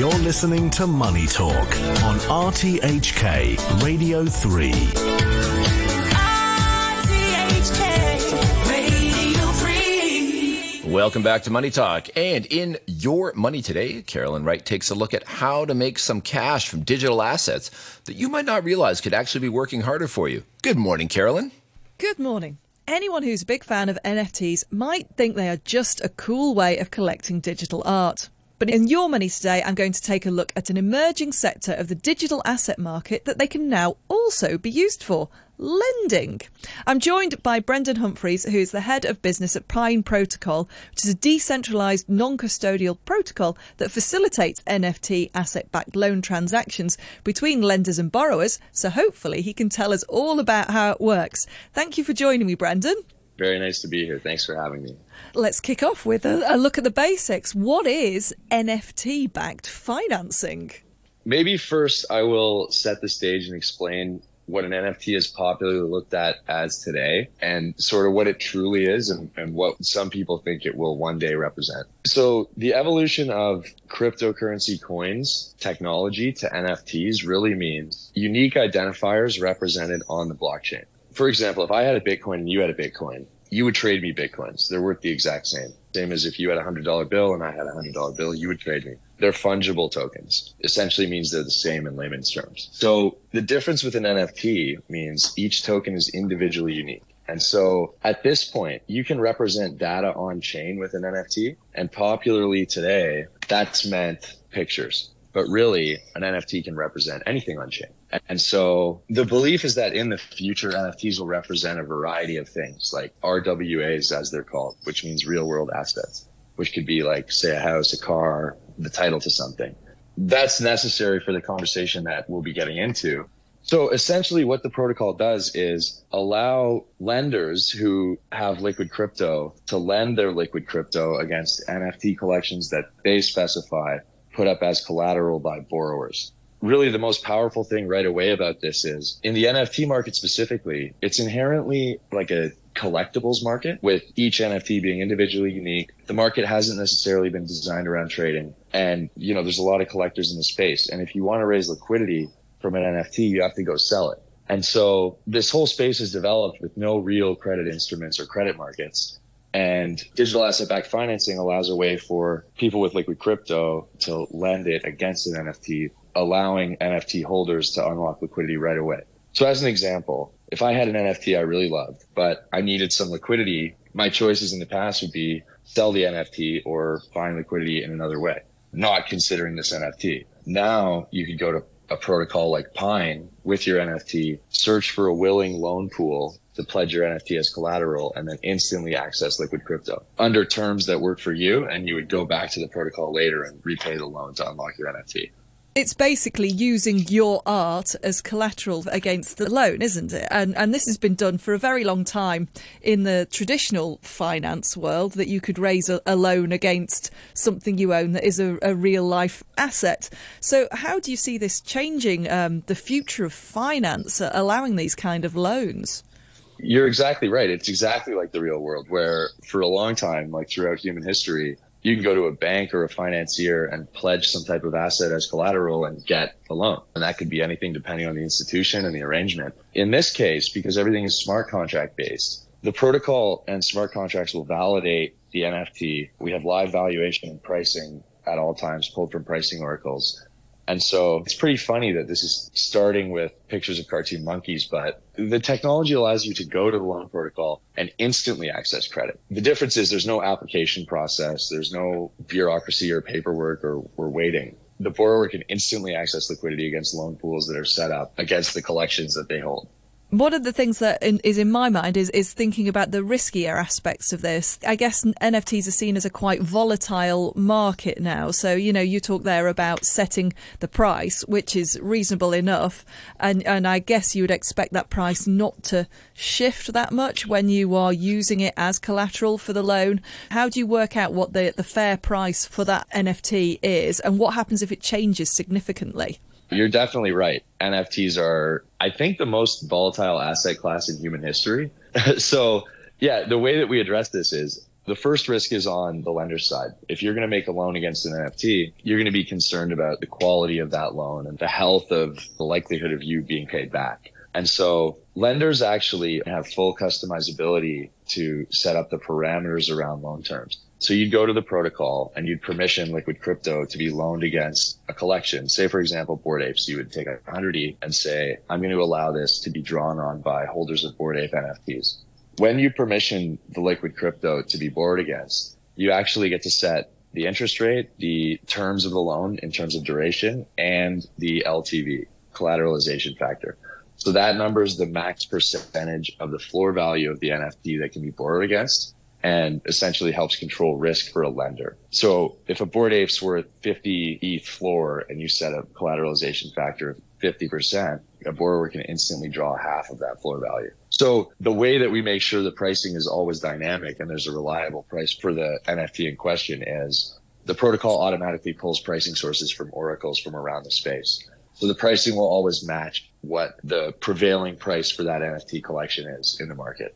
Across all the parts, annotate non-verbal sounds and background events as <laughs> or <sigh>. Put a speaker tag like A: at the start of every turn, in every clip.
A: You're listening to Money Talk on RTHK Radio 3.
B: Welcome back to Money Talk. And in Your Money Today, Carolyn Wright takes a look at how to make some cash from digital assets that you might not realize could actually be working harder for you. Good morning, Carolyn.
C: Good morning. Anyone who's a big fan of NFTs might think they are just a cool way of collecting digital art. But in Your Money today, I'm going to take a look at an emerging sector of the digital asset market that they can now also be used for lending. I'm joined by Brendan Humphries, who is the head of business at Pine Protocol, which is a decentralized non custodial protocol that facilitates NFT asset backed loan transactions between lenders and borrowers. So hopefully he can tell us all about how it works. Thank you for joining me, Brendan.
D: Very nice to be here. Thanks for having me.
C: Let's kick off with a, a look at the basics. What is NFT backed financing?
D: Maybe first I will set the stage and explain what an NFT is popularly looked at as today and sort of what it truly is and, and, what some people think it will one day represent. So the evolution of cryptocurrency coins technology to NFTs really means unique identifiers represented on the blockchain. For example, if I had a Bitcoin and you had a Bitcoin, you would trade me bitcoins. They're worth the exact same. Same as if you had a hundred dollar bill and I had a hundred dollar bill, you would trade me. They're fungible tokens. Essentially means they're the same in layman's terms. So the difference with an NFT means each token is individually unique. And so at this point, you can represent data on chain with an NFT. And popularly today, that's meant pictures. But really, an NFT can represent anything on chain. And so the belief is that in the future, NFTs will represent a variety of things like RWAs, as they're called, which means real world assets, which could be like, say, a house, a car, the title to something. That's necessary for the conversation that we'll be getting into. So essentially what the protocol does is allow lenders who have liquid crypto to lend their liquid crypto against NFT collections that they specify put up as collateral by borrowers really the most powerful thing right away about this is in the NFT market specifically, it's inherently like a collectibles market with each NFT being individually unique. The market hasn't necessarily been designed around trading. And, you know, there's a lot of collectors in the space. And if you want to raise liquidity from an NFT, you have to go sell it. And so this whole space is developed with no real credit instruments or credit markets. And digital asset backed financing allows a way for people with liquid crypto to lend it against an NFT allowing NFT holders to unlock liquidity right away. So as an example, if I had an NFT I really loved, but I needed some liquidity, my choices in the past would be sell the NFT or find liquidity in another way, not considering this NFT. Now you could go to a protocol like Pine with your NFT, search for a willing loan pool to pledge your NFT as collateral and then instantly access liquid crypto under terms that work for you. And you would go back to the protocol later and repay the loan to unlock your NFT.
C: It's basically using your art as collateral against the loan, isn't it? And and this has been done for a very long time in the traditional finance world that you could raise a, a loan against something you own that is a, a, real life asset. So how do you see this changing um, the future of finance, uh, allowing these kind of loans?
D: You're exactly right. It's exactly like the real world, where for a long time, like throughout human history, you can go to a bank or a financier and pledge some type of asset as collateral and get a loan. And that could be anything depending on the institution and the arrangement. In this case, because everything is smart contract based, the protocol and smart contracts will validate the NFT. We have live valuation and pricing at all times pulled from pricing oracles. And so it's pretty funny that this is starting with pictures of cartoon monkeys, but the technology allows you to go to the loan protocol and instantly access credit. The difference is there's no application process. There's no bureaucracy or paperwork or we're waiting. The borrower can instantly access liquidity against loan pools that are set up against the collections that they hold
C: one of the things that in, is in my mind is is thinking about the riskier aspects of this. I guess NFTs are seen as a quite volatile market now. So you know, you talk there about setting the price, which is reasonable enough, and and I guess you would expect that price not to shift that much when you are using it as collateral for the loan. How do you work out what the the fair price for that NFT is, and what happens if it changes significantly?
D: You're definitely right. NFTs are, I think, the most volatile asset class in human history. <laughs> so, yeah, the way that we address this is The first risk is on the lender side. If you're going to make a loan against an NFT, you're going to be concerned about the quality of that loan and the health of the likelihood of you being paid back. And so lenders actually have full customizability to set up the parameters around loan terms. So you'd go to the protocol and you'd permission liquid crypto to be loaned against a collection. Say, for example, Bored Apes, you would take a 100 E and say, I'm going to allow this to be drawn on by holders of Bored Ape NFTs. When you permission the liquid crypto to be borrowed against, you actually get to set the interest rate, the terms of the loan in terms of duration, and the LTV, collateralization factor. So that number is the max percentage of the floor value of the NFT that can be borrowed against and essentially helps control risk for a lender. So if a bored apes worth 50 ETH floor and you set a collateralization factor of 50%, a borrower can instantly draw half of that floor value. So the way that we make sure the pricing is always dynamic and there's a reliable price for the NFT in question is the protocol automatically pulls pricing sources from oracles from around the space. So the pricing will always match what the prevailing price for that NFT collection is in the market.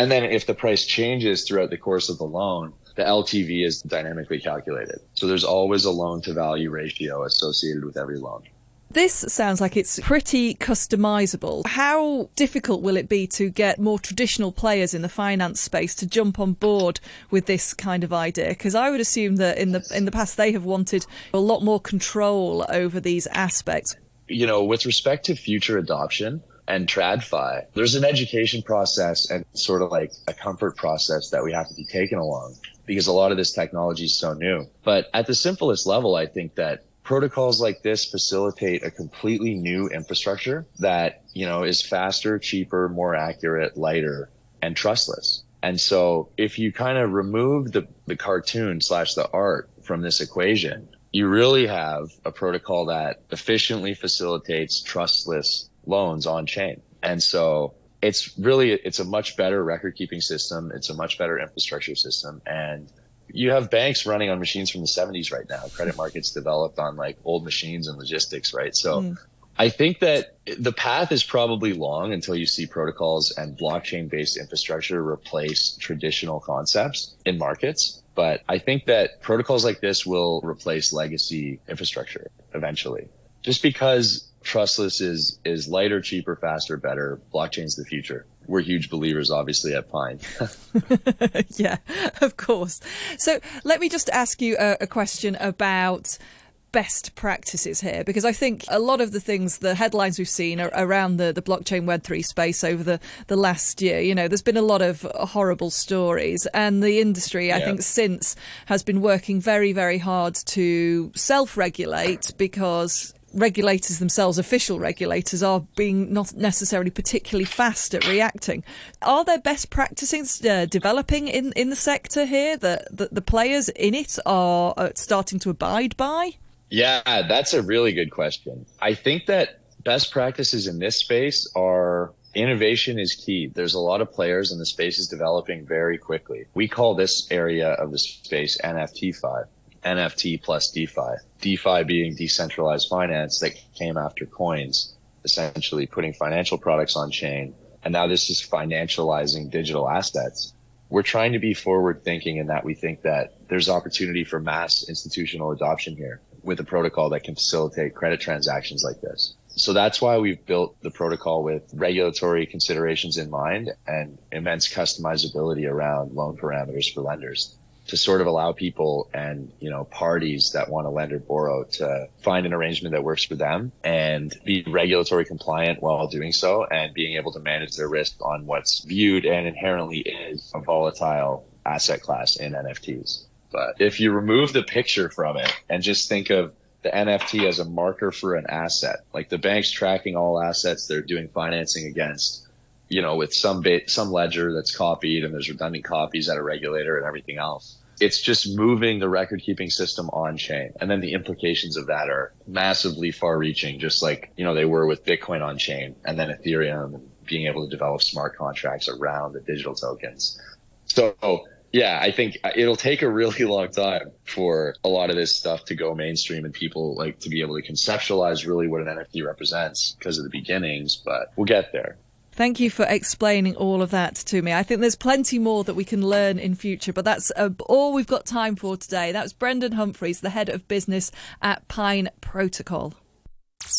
D: And then if the price changes throughout the course of the loan, the LTV is dynamically calculated. So there's always a loan to value ratio associated with every loan.
C: This sounds like it's pretty customizable. How difficult will it be to get more traditional players in the finance space to jump on board with this kind of idea? Because I would assume that in the in the past they have wanted a lot more control over these aspects.
D: You know, with respect to future adoption, and TradFi, there's an education process and sort of like a comfort process that we have to be taken along because a lot of this technology is so new. But at the simplest level, I think that protocols like this facilitate a completely new infrastructure that, you know, is faster, cheaper, more accurate, lighter, and trustless. And so if you kind of remove the, the cartoon slash the art from this equation, you really have a protocol that efficiently facilitates trustless loans on chain. And so it's really, it's a much better record keeping system. It's a much better infrastructure system. And you have banks running on machines from the 70s right now. Credit markets developed on like old machines and logistics, right? So mm. I think that the path is probably long until you see protocols and blockchain based infrastructure replace traditional concepts in markets. But I think that protocols like this will replace legacy infrastructure eventually. Just because trustless is is lighter, cheaper, faster, better. Blockchain's the future. We're huge believers, obviously, at Pine. <laughs> <laughs>
C: yeah, of course. So let me just ask you a, a question about best practices here because I think a lot of the things, the headlines we've seen around the, the blockchain Web3 space over the, the last year, you know, there's been a lot of horrible stories. And the industry, yeah. I think, since has been working very, very hard to self regulate because regulators themselves, official regulators, are being not necessarily particularly fast at reacting. Are there best practices uh, developing in, in the sector here that, that the players in it are uh, starting to abide by?
D: Yeah, that's a really good question. I think that best practices in this space are innovation is key. There's a lot of players and the space is developing very quickly. We call this area of the space NFTfi. NFT plus DeFi. DeFi being decentralized finance that came after coins, essentially putting financial products on chain. And now this is financializing digital assets. We're trying to be forward thinking in that we think that there's opportunity for mass institutional adoption here with a protocol that can facilitate credit transactions like this. So that's why we've built the protocol with regulatory considerations in mind and immense customizability around loan parameters for lenders to sort of allow people and, you know, parties that want to lend or borrow to find an arrangement that works for them and be regulatory compliant while doing so and being able to manage their risk on what's viewed and inherently is a volatile asset class in NFTs. But if you remove the picture from it and just think of the NFT as a marker for an asset, like the bank's tracking all assets they're doing financing against, you know, with some ba- some ledger that's copied and there's redundant copies at a regulator and everything else it's just moving the record keeping system on chain. And then the implications of that are massively far reaching, just like, you know, they were with Bitcoin on chain and then Ethereum and being able to develop smart contracts around the digital tokens. So yeah, I think it'll take a really <laughs> long time for a lot of this stuff to go mainstream and people like to be able to conceptualize really what an NFT represents because of the beginnings, but we'll get there.
C: Thank you for explaining all of that to me. I think there's plenty more that we can learn in future, but that's uh, all we've got time for today. That was Brendan Humphries, the head of business at Pine Protocol.